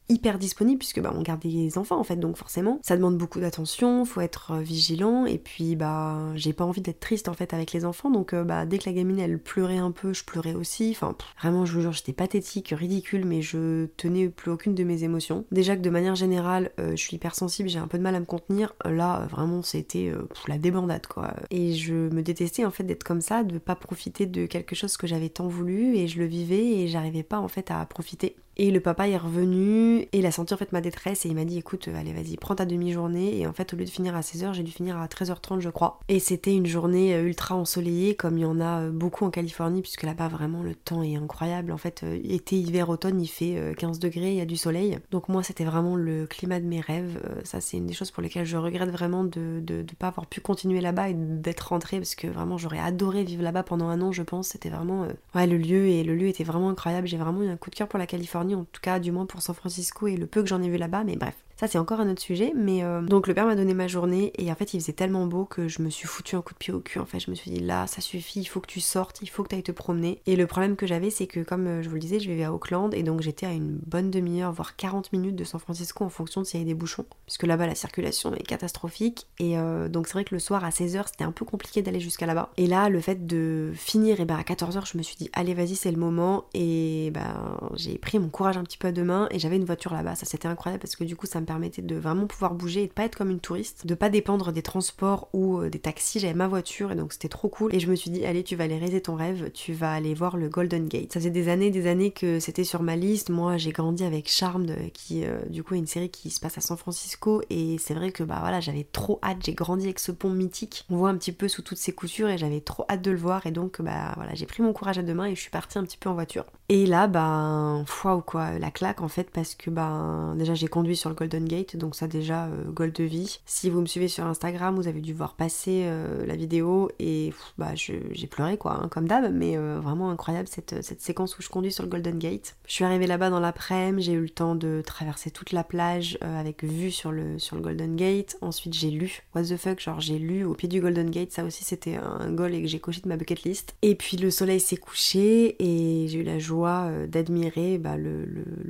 hyper disponible puisque bah, on garde des enfants en fait donc forcément ça demande beaucoup d'attention, faut être euh, vigilant et puis bah j'ai pas envie d'être triste en fait avec les enfants donc euh, bah dès que la gamine elle pleurait un peu je pleurais aussi enfin vraiment je vous jure j'étais pathétique, ridicule mais je tenais plus aucune de mes émotions. Déjà que de manière générale euh, je suis hypersensible, j'ai un peu de mal à me contenir, là vraiment c'était la débandade quoi et je me détestais en fait d'être comme ça, de pas profiter de quelque chose que j'avais tant voulu et je le vivais et j'arrivais pas en fait à profiter Et le papa est revenu et il a senti en fait ma détresse et il m'a dit écoute, allez vas-y, prends ta demi-journée. Et en fait, au lieu de finir à 16h, j'ai dû finir à 13h30 je crois. Et c'était une journée euh, ultra ensoleillée comme il y en a euh, beaucoup en Californie puisque là-bas vraiment le temps est incroyable. En fait, euh, été, hiver, automne, il fait 15 degrés, il y a du soleil. Donc moi, c'était vraiment le climat de mes rêves. Ça, c'est une des choses pour lesquelles je regrette vraiment de ne pas avoir pu continuer là-bas et d'être rentrée parce que vraiment j'aurais adoré vivre là-bas pendant un an, je pense. C'était vraiment ouais, le lieu et le lieu était vraiment incroyable. J'ai vraiment eu un coup de cœur pour la Californie, en tout cas du moins pour San Francisco et le peu que j'en ai vu là-bas, mais bref. Ça c'est encore un autre sujet, mais euh, donc le père m'a donné ma journée et en fait il faisait tellement beau que je me suis foutu un coup de pied au cul. En fait je me suis dit là ça suffit, il faut que tu sortes, il faut que tu ailles te promener. Et le problème que j'avais c'est que comme euh, je vous le disais je vivais à Auckland et donc j'étais à une bonne demi-heure voire 40 minutes de San Francisco en fonction de s'il y avait des bouchons, puisque là-bas la circulation est catastrophique et euh, donc c'est vrai que le soir à 16h c'était un peu compliqué d'aller jusqu'à là-bas. Et là le fait de finir et ben à 14h je me suis dit allez vas-y c'est le moment et ben j'ai pris mon courage un petit peu à deux mains et j'avais une voiture là-bas. Ça c'était incroyable parce que du coup ça me permettait de vraiment pouvoir bouger et de pas être comme une touriste, de pas dépendre des transports ou euh, des taxis. J'avais ma voiture et donc c'était trop cool. Et je me suis dit, allez, tu vas aller réaliser ton rêve, tu vas aller voir le Golden Gate. Ça faisait des années, des années que c'était sur ma liste. Moi, j'ai grandi avec Charmed, qui euh, du coup est une série qui se passe à San Francisco. Et c'est vrai que bah voilà, j'avais trop hâte. J'ai grandi avec ce pont mythique. On voit un petit peu sous toutes ses coutures et j'avais trop hâte de le voir. Et donc bah voilà, j'ai pris mon courage à deux mains et je suis partie un petit peu en voiture. Et là, ben, foi ou quoi, la claque en fait, parce que ben, déjà j'ai conduit sur le Golden Gate, donc ça déjà, euh, goal de vie. Si vous me suivez sur Instagram, vous avez dû voir passer euh, la vidéo et bah, j'ai pleuré quoi, hein, comme d'hab, mais euh, vraiment incroyable cette, cette séquence où je conduis sur le Golden Gate. Je suis arrivée là-bas dans l'après-midi, j'ai eu le temps de traverser toute la plage avec vue sur le, sur le Golden Gate. Ensuite, j'ai lu, what the fuck, genre j'ai lu au pied du Golden Gate, ça aussi c'était un goal et que j'ai coché de ma bucket list. Et puis le soleil s'est couché et j'ai eu la joie euh, d'admirer bah, le,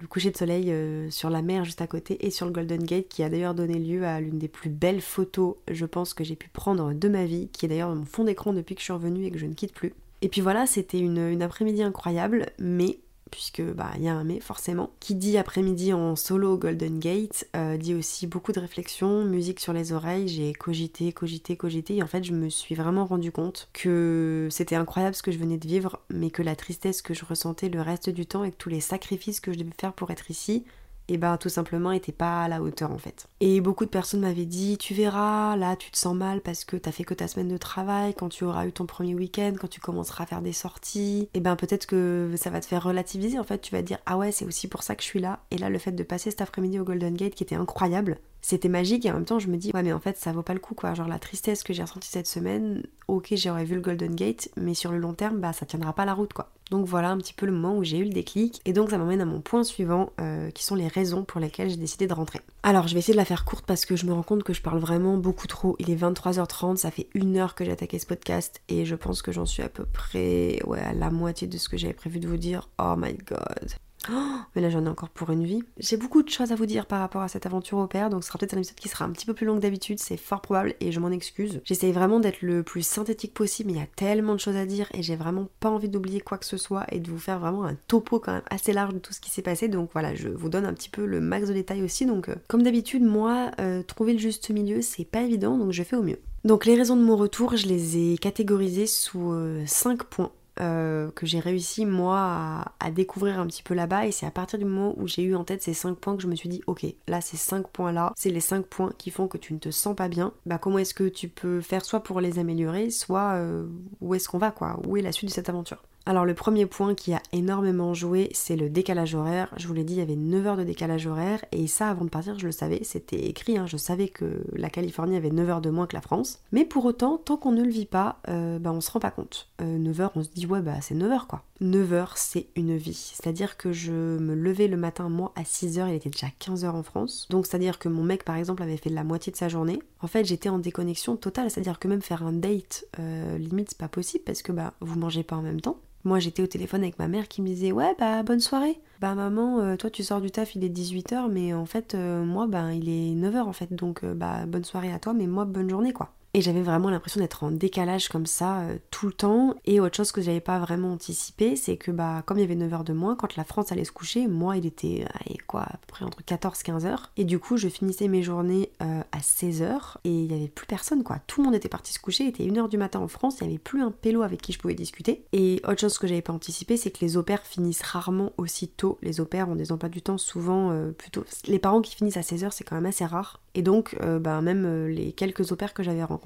coucher de soleil euh, sur la mer juste à côté et sur le Gate qui a d'ailleurs donné lieu à l'une des plus belles photos je pense que j'ai pu prendre de ma vie qui est d'ailleurs mon fond d'écran depuis que je suis revenue et que je ne quitte plus. Et puis voilà, c'était une, une après-midi incroyable, mais puisque bah il y a un mais forcément. Qui dit après-midi en solo Golden Gate euh, dit aussi beaucoup de réflexion, musique sur les oreilles. J'ai cogité, cogité, cogité et en fait je me suis vraiment rendu compte que c'était incroyable ce que je venais de vivre, mais que la tristesse que je ressentais le reste du temps et que tous les sacrifices que je devais faire pour être ici, et ben tout simplement était pas à la hauteur en fait. Et beaucoup de personnes m'avaient dit tu verras, là tu te sens mal parce que t'as fait que ta semaine de travail, quand tu auras eu ton premier week-end, quand tu commenceras à faire des sorties, et ben peut-être que ça va te faire relativiser en fait, tu vas dire ah ouais c'est aussi pour ça que je suis là. Et là le fait de passer cet après-midi au Golden Gate qui était incroyable, c'était magique et en même temps je me dis ouais mais en fait ça vaut pas le coup quoi. Genre la tristesse que j'ai ressentie cette semaine ok j'aurais vu le Golden Gate mais sur le long terme bah ça tiendra pas la route quoi. Donc voilà un petit peu le moment où j'ai eu le déclic. Et donc ça m'amène à mon point suivant euh, qui sont les raisons pour lesquelles j'ai décidé de rentrer. Alors je vais essayer de la faire courte parce que je me rends compte que je parle vraiment beaucoup trop. Il est 23h30 ça fait une heure que j'ai attaqué ce podcast et je pense que j'en suis à peu près ouais à la moitié de ce que j'avais prévu de vous dire. Oh my god Oh, mais là j'en ai encore pour une vie. J'ai beaucoup de choses à vous dire par rapport à cette aventure au père, donc ce sera peut-être un épisode qui sera un petit peu plus long d'habitude, c'est fort probable et je m'en excuse. J'essaye vraiment d'être le plus synthétique possible, mais il y a tellement de choses à dire et j'ai vraiment pas envie d'oublier quoi que ce soit et de vous faire vraiment un topo quand même assez large de tout ce qui s'est passé. Donc voilà, je vous donne un petit peu le max de détails aussi. Donc euh, comme d'habitude, moi, euh, trouver le juste milieu, c'est pas évident, donc je fais au mieux. Donc les raisons de mon retour, je les ai catégorisées sous 5 euh, points. Euh, que j'ai réussi moi à, découvrir un petit peu là-bas. Et c'est à partir du moment où j'ai eu en tête ces 5 points que je me suis dit ok là ces 5 points là c'est les 5 points qui font que tu ne te sens pas bien. Bah comment est-ce que tu peux faire soit pour les améliorer soit euh, où est-ce qu'on va quoi? Où est la suite de cette aventure? Alors le premier point qui a énormément joué, c'est le décalage horaire. Je vous l'ai dit, il y avait 9 heures de décalage horaire et ça avant de partir, je le savais, c'était écrit, hein. je savais que la Californie avait 9 heures de moins que la France. Mais pour autant, tant qu'on ne le vit pas, euh, bah, on se rend pas compte. 9 euh, heures, on se dit ouais bah c'est 9 heures quoi. 9 heures, c'est une vie. C'est-à-dire que je me levais le matin, moi, à 6 heures, il était déjà 15 heures en France. Donc, c'est-à-dire que mon mec, par exemple, avait fait la moitié de sa journée. En fait, j'étais en déconnexion totale. C'est-à-dire que même faire un date, euh, limite, c'est pas possible parce que bah, vous mangez pas en même temps. Moi, j'étais au téléphone avec ma mère qui me disait Ouais, bah, bonne soirée. Bah, maman, euh, toi, tu sors du taf, il est 18h, mais en fait, euh, moi, bah, il est 9h en fait. Donc, euh, bah, bonne soirée à toi, mais moi, bonne journée, quoi. Et j'avais vraiment l'impression d'être en décalage comme ça euh, tout le temps. Et autre chose que j'avais pas vraiment anticipé, c'est que bah comme il y avait 9 heures de moins, quand la France allait se coucher, moi il était quoi, à peu près entre 14 15 heures. Et du coup je finissais mes journées euh, à 16 heures et il y avait plus personne quoi. Tout le monde était parti se coucher, il était 1 heure du matin en France, il y avait plus un pélo avec qui je pouvais discuter. Et autre chose que j'avais pas anticipé, c'est que les opères finissent rarement aussi tôt. Les opères ont des emplois du temps souvent euh, plutôt. Les parents qui finissent à 16 heures, c'est quand même assez rare. Et donc, bah, même les quelques opères que j'avais rencontrés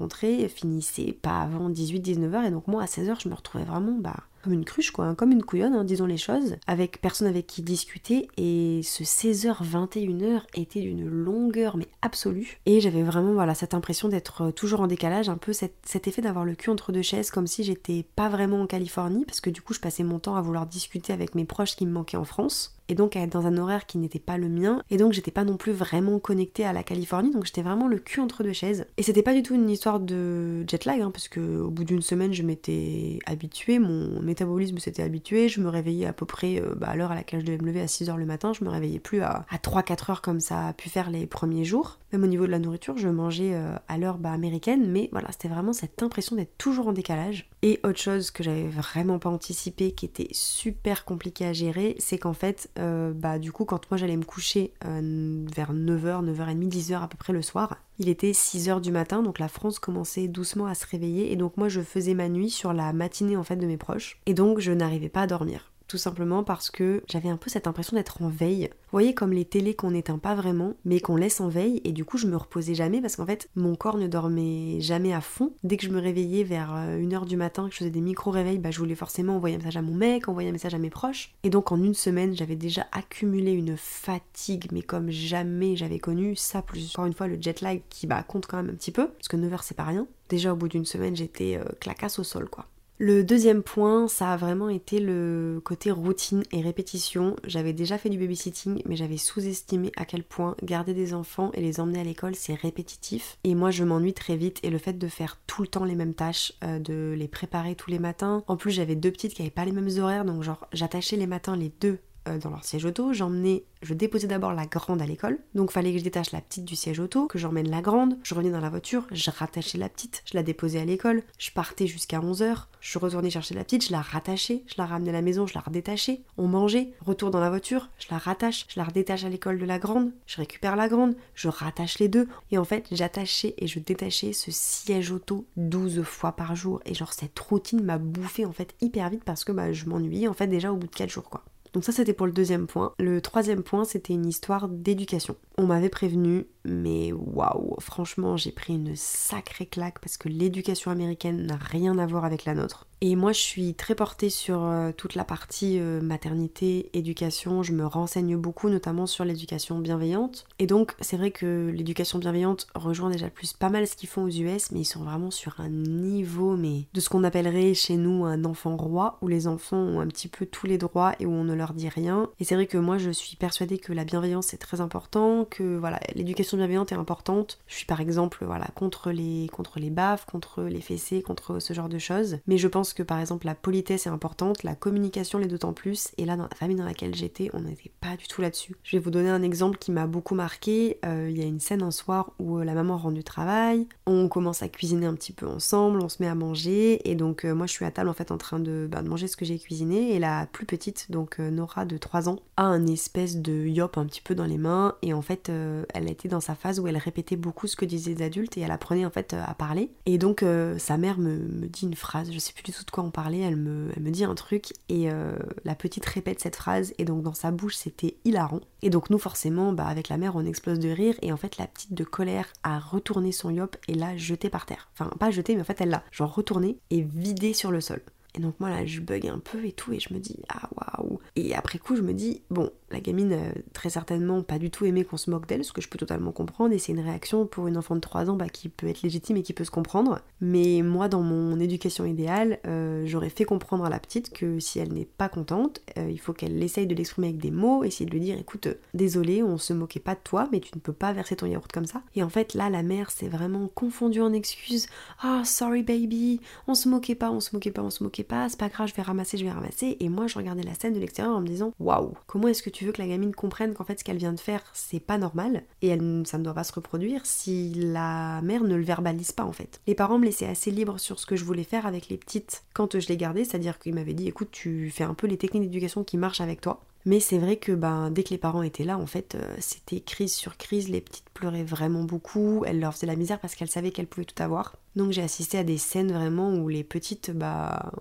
finissaient pas avant 18-19 heures. Et donc, moi, à 16 heures, je me retrouvais vraiment bah, comme une cruche, quoi, hein, comme une couillonne, hein, disons les choses, avec personne avec qui discuter. Et ce 16h, 21h était d'une longueur, mais absolue. Et j'avais vraiment voilà, cette impression d'être euh, toujours en décalage, un peu cet effet d'avoir le cul entre deux chaises, comme si j'étais pas vraiment en Californie, parce que du coup, je passais mon temps à vouloir discuter avec mes proches qui me manquaient en France et donc à être dans un horaire qui n'était pas le mien, et donc j'étais pas non plus vraiment connectée à la Californie, donc j'étais vraiment le cul entre deux chaises. Et c'était pas du tout une histoire de jet lag, hein, parce que au bout d'une semaine je m'étais habituée, mon métabolisme s'était habitué, je me réveillais à peu près euh, bah, à l'heure à laquelle je devais me lever à 6h le matin, je me réveillais plus à, 3-4 heures comme ça a pu faire les premiers jours. Même au niveau de la nourriture, je mangeais euh, à l'heure bah, américaine, mais voilà, c'était vraiment cette impression d'être toujours en décalage. Et autre chose que j'avais vraiment pas anticipé, qui était super compliqué à gérer, c'est qu'en fait, euh, bah, du coup, quand moi j'allais me coucher euh, vers 9h, 9h30, 10h à peu près le soir, il était 6h du matin, donc la France commençait doucement à se réveiller, et donc moi je faisais ma nuit sur la matinée en fait de mes proches, et donc je n'arrivais pas à dormir tout simplement parce que j'avais un peu cette impression d'être en veille. Vous voyez comme les télés qu'on n'éteint pas vraiment, mais qu'on laisse en veille, et du coup je me reposais jamais parce qu'en fait mon corps ne dormait jamais à fond. Dès que je me réveillais vers 1h euh, du matin, que je faisais des micro-réveils, bah, je voulais forcément envoyer un message à mon mec, envoyer un message à mes proches. Et donc en une semaine, j'avais déjà accumulé une fatigue, mais comme jamais j'avais connu, ça plus encore une fois le jet lag qui bah, compte quand même un petit peu, parce que 9h c'est pas rien. Déjà au bout d'une semaine j'étais euh, clacasse au sol quoi. Le deuxième point, ça a vraiment été le côté routine et répétition. J'avais déjà fait du babysitting, mais j'avais sous-estimé à quel point garder des enfants et les emmener à l'école, c'est répétitif. Et moi, je m'ennuie très vite. Et le fait de faire tout le temps les mêmes tâches, euh, de les préparer tous les matins. En plus, j'avais deux petites qui n'avaient pas les mêmes horaires, donc genre, j'attachais les matins les deux euh, dans leur siège auto, j'emmenais, je déposais d'abord la grande à l'école, donc fallait que je détache la petite du siège auto, que j'emmène la grande, je revenais dans la voiture, je rattachais la petite, je la déposais à l'école, je partais jusqu'à 11h, je retournais chercher la petite, je la rattachais, je la ramenais à la maison, je la redétachais, on mangeait, retour dans la voiture, je la rattache, je la redétache à l'école de la grande, je récupère la grande, je rattache les deux, et en fait j'attachais et je détachais ce siège auto 12 fois par jour, et genre cette routine m'a bouffé en fait hyper vite parce que bah, je m'ennuyais en fait déjà au bout de 4 jours quoi. Donc ça c'était pour le deuxième point. Le troisième point c'était une histoire d'éducation. On m'avait prévenu, mais waouh, franchement j'ai pris une sacrée claque parce que l'éducation américaine n'a rien à voir avec la nôtre. Et moi, je suis très portée sur euh, toute la partie euh, maternité, éducation. Je me renseigne beaucoup, notamment sur l'éducation bienveillante. Et donc, c'est vrai que l'éducation bienveillante rejoint déjà plus pas mal ce qu'ils font aux US, mais ils sont vraiment sur un niveau, mais de ce qu'on appellerait chez nous un enfant roi, où les enfants ont un petit peu tous les droits et où on ne leur dit rien. Et c'est vrai que moi, je suis persuadée que la bienveillance est très important, que voilà, l'éducation bienveillante est importante. Je suis par exemple, voilà, contre les, contre les baffes, contre les fessées, contre ce genre de choses. Mais je pense que par exemple la politesse est importante, la communication l'est d'autant plus, et là dans la famille dans laquelle j'étais, on n'était pas du tout là-dessus. Je vais vous donner un exemple qui m'a beaucoup marqué. Euh, il y a une scène un soir où euh, la maman rentre du travail, on commence à cuisiner un petit peu ensemble, on se met à manger, et donc euh, moi je suis à table en fait en train de, bah, de manger ce que j'ai cuisiné, et la plus petite, donc Nora de 3 ans, a un espèce de yop un petit peu dans les mains, et en fait elle était dans sa phase où elle répétait beaucoup ce que disaient les adultes, et elle apprenait en fait à parler. Et donc sa mère me, me dit une phrase, je sais plus du de quoi elle me, elle me dit un truc et euh, la petite répète cette phrase et donc dans sa bouche c'était hilarant. Et donc nous forcément, bah, avec la mère on explose de rire et en fait la petite de colère a retourné son yop et l'a jeté par terre. Enfin pas jeté mais en fait elle l'a genre retourné et vidé sur le sol. Et donc moi là je bug un peu et tout et je me dis ah waouh. Et après coup je me dis bon la gamine euh, très certainement pas du tout aimé qu'on se moque d'elle, ce que je peux totalement comprendre et c'est une réaction pour une enfant de 3 ans bah, qui peut être légitime et qui peut se comprendre. Mais moi dans mon éducation idéale euh, j'aurais fait comprendre à la petite que si elle n'est pas contente euh, il faut qu'elle essaye de l'exprimer avec des mots, essayer de lui dire écoute désolé on se moquait pas de toi mais tu ne peux pas verser ton yaourt comme ça. Et en fait là la mère s'est vraiment confondue en excuses. Ah sorry baby on se moquait pas on se moquait pas on se moquait pas, c'est pas grave, je vais ramasser, je vais ramasser. Et moi, je regardais la scène de l'extérieur en me disant, waouh, comment est-ce que tu que la gamine comprenne qu'en fait ce qu'elle vient de faire c'est pas normal et elle, ça ne doit pas se reproduire si la mère ne le verbalise pas en fait. Les parents me laissaient assez libre sur ce que je voulais faire avec les petites quand je les gardais, c'est-à-dire qu'ils m'avaient dit écoute tu fais un peu les techniques d'éducation qui marchent avec toi. Mais c'est vrai que ben, dès que les parents étaient là, en fait, euh, c'était crise sur crise. Les petites pleuraient vraiment beaucoup. Elles leur faisaient la misère parce qu'elles savaient qu'elles pouvaient tout avoir. Donc j'ai assisté à des scènes vraiment où les petites bah,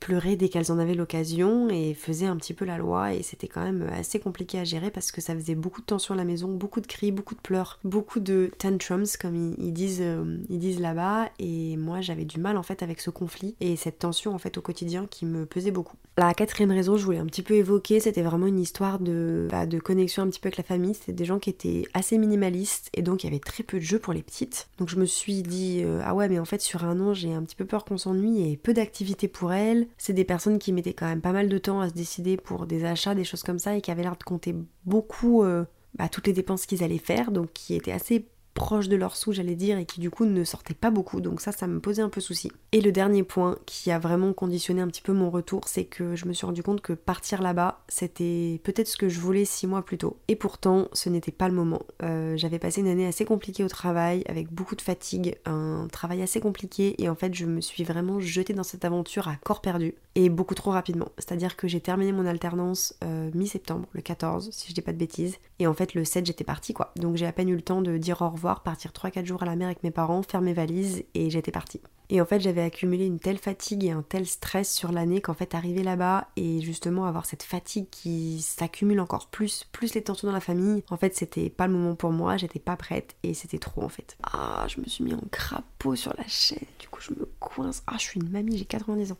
pleuraient dès qu'elles en avaient l'occasion et faisaient un petit peu la loi et c'était quand même assez compliqué à gérer parce que ça faisait beaucoup de tension à la maison, beaucoup de cris, beaucoup de pleurs, beaucoup de tantrums comme ils, disent, euh, ils disent là-bas et moi j'avais du mal en fait avec ce conflit et cette tension en fait au quotidien qui me pesait beaucoup. La quatrième raison je voulais un petit peu évoquer c'était vraiment une histoire de, bah, de connexion un petit peu avec la famille, c'était des gens qui étaient assez minimalistes et donc il y avait très peu de jeux pour les petites. Donc je me suis dit euh, ah ouais mais en fait sur un an j'ai un petit peu peur qu'on s'ennuie et peu d'activités pour elles c'est des personnes qui mettaient quand même pas mal de temps à se décider pour des achats, des choses comme ça, et qui avaient l'air de compter beaucoup euh, bah, toutes les dépenses qu'ils allaient faire, donc qui étaient assez proches de leur sous, j'allais dire, et qui du coup ne sortaient pas beaucoup. Donc ça, ça me posait un peu souci. Et le dernier point qui a vraiment conditionné un petit peu mon retour, c'est que je me suis rendu compte que partir là-bas, c'était peut-être ce que je voulais six mois plus tôt. Et pourtant, ce n'était pas le moment. Euh, j'avais passé une année assez compliquée au travail, avec beaucoup de fatigue, un travail assez compliqué, et en fait, je me suis vraiment jetée dans cette aventure à corps perdu, et beaucoup trop rapidement. C'est-à-dire que j'ai terminé mon alternance euh, mi-septembre, le 14, si je dis pas de bêtises, et en fait, le 7, j'étais partie, quoi. Donc j'ai à peine eu le temps de dire au revoir partir 3-4 jours à la mer avec mes parents, faire mes valises et j'étais partie. Et en fait, j'avais accumulé une telle fatigue et un tel stress sur l'année qu'en fait, arriver là-bas et justement avoir cette fatigue qui s'accumule encore plus, plus les tensions dans la famille, en fait, c'était pas le moment pour moi, j'étais pas prête et c'était trop en fait. Ah, je me suis mis en crapaud sur la chaîne, du coup, je me coince. Ah, je suis une mamie, j'ai 90 ans.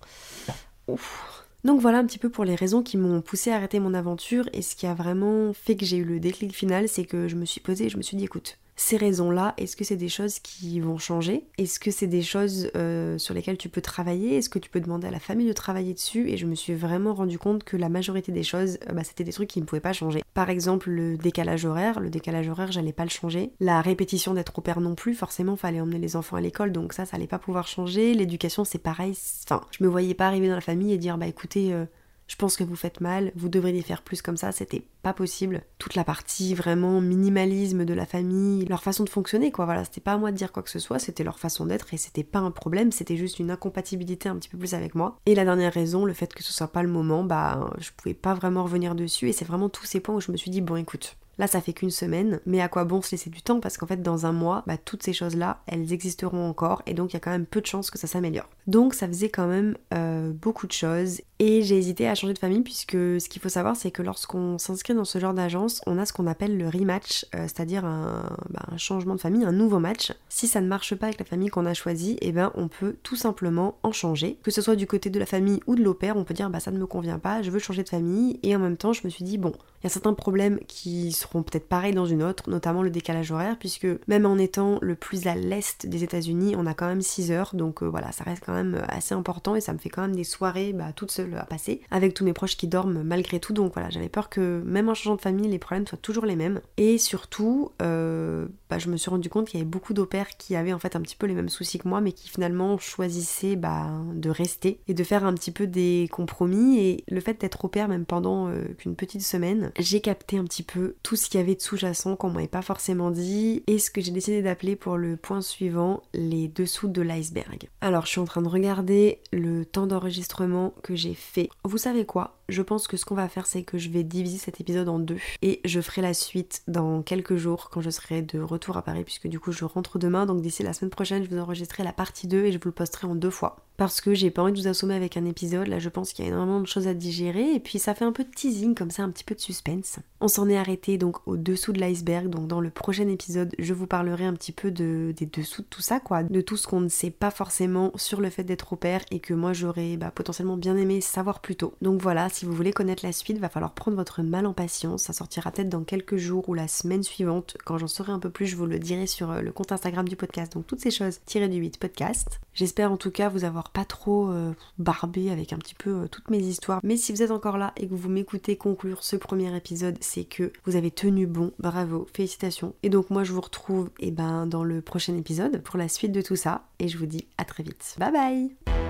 Ouf. Donc voilà un petit peu pour les raisons qui m'ont poussé à arrêter mon aventure et ce qui a vraiment fait que j'ai eu le déclic final, c'est que je me suis posée et je me suis dit écoute, ces raisons-là, est-ce que c'est des choses qui vont changer? Est-ce que c'est des choses euh, sur lesquelles tu peux travailler? Est-ce que tu peux demander à la famille de travailler dessus? Et je me suis vraiment rendu compte que la majorité des choses, euh, bah, c'était des trucs qui ne pouvaient pas changer. Par exemple, le décalage horaire. Le décalage horaire, j'allais pas le changer. La répétition d'être au père non plus. Forcément, fallait emmener les enfants à l'école, donc ça, ça allait pas pouvoir changer. L'éducation, c'est pareil. Enfin, je me voyais pas arriver dans la famille et dire, bah écoutez, euh, je pense que vous faites mal, vous devriez faire plus comme ça, c'était pas possible. Toute la partie vraiment minimalisme de la famille, leur façon de fonctionner, quoi, voilà, c'était pas à moi de dire quoi que ce soit, c'était leur façon d'être et c'était pas un problème, c'était juste une incompatibilité un petit peu plus avec moi. Et la dernière raison, le fait que ce soit pas le moment, bah je pouvais pas vraiment revenir dessus et c'est vraiment tous ces points où je me suis dit, bon écoute, Là, ça fait qu'une semaine, mais à quoi bon se laisser du temps? Parce qu'en fait, dans un mois, bah, toutes ces choses-là, elles existeront encore, et donc il y a quand même peu de chances que ça s'améliore. Donc ça faisait quand même euh, beaucoup de choses, et j'ai hésité à changer de famille, puisque ce qu'il faut savoir, c'est que lorsqu'on s'inscrit dans ce genre d'agence, on a ce qu'on appelle le rematch, euh, c'est-à-dire bah, un, changement de famille, un nouveau match. Si ça ne marche pas avec la famille qu'on a choisie, et eh ben on peut tout simplement en changer. Que ce soit du côté de la famille ou de l'opère, on peut dire bah ça ne me convient pas, je veux changer de famille, et en même temps, je me suis dit bon, il y a certains problèmes qui seront peut-être pareil dans une autre, notamment le décalage horaire, puisque même en étant le plus à l'est des États-Unis, on a quand même 6 heures, donc euh, voilà, ça reste quand même euh, assez important et ça me fait quand même des soirées bah, toute seule à passer, avec tous mes proches qui dorment malgré tout, donc voilà, j'avais peur que même en changeant de famille, les problèmes soient toujours les mêmes. Et surtout, euh, bah, je me suis rendu compte qu'il y avait beaucoup d'opères qui avaient en fait un petit peu les mêmes soucis que moi, mais qui finalement choisissaient bah, de rester et de faire un petit peu des compromis. Et le fait d'être au père, même pendant qu'une petite semaine, j'ai capté un petit peu tout ce qu'il y avait de sous-jacent qu'on m'avait pas forcément dit et ce que j'ai décidé d'appeler pour le point suivant les dessous de l'iceberg. Alors je suis en train de regarder le temps d'enregistrement que j'ai fait. Vous savez quoi? Je pense que ce qu'on va faire, c'est que je vais diviser cet épisode en deux et je ferai la suite dans quelques jours quand je serai de retour à Paris, puisque du coup je rentre demain. Donc d'ici la semaine prochaine, je vous enregistrerai la partie 2 et je vous le posterai en deux fois. Parce que j'ai pas envie de vous assommer avec un épisode, là je pense qu'il y a énormément de choses à digérer et puis ça fait un peu de teasing comme ça, un petit peu de suspense. On s'en est arrêté donc au dessous de l'iceberg, donc dans le prochain épisode, je vous parlerai un petit peu de, des dessous de tout ça, quoi, de tout ce qu'on ne sait pas forcément sur le fait d'être au père et que moi j'aurais bah, potentiellement bien aimé savoir plus tôt. Donc voilà, si vous voulez connaître la suite, va falloir prendre votre mal en patience. Ça sortira peut-être dans quelques jours ou la semaine suivante. Quand j'en saurai un peu plus, je vous le dirai sur euh, le compte Instagram du podcast. Donc toutes ces choses tirées du 8 podcast. J'espère en tout cas vous avoir pas trop euh, barbé avec un petit peu euh, toutes mes histoires. Mais si vous êtes encore là et que vous m'écoutez conclure ce premier épisode, c'est que vous avez tenu bon. Bravo, félicitations. Et donc moi je vous retrouve et eh ben, dans le prochain épisode pour la suite de tout ça. Et je vous dis à très vite. Bye bye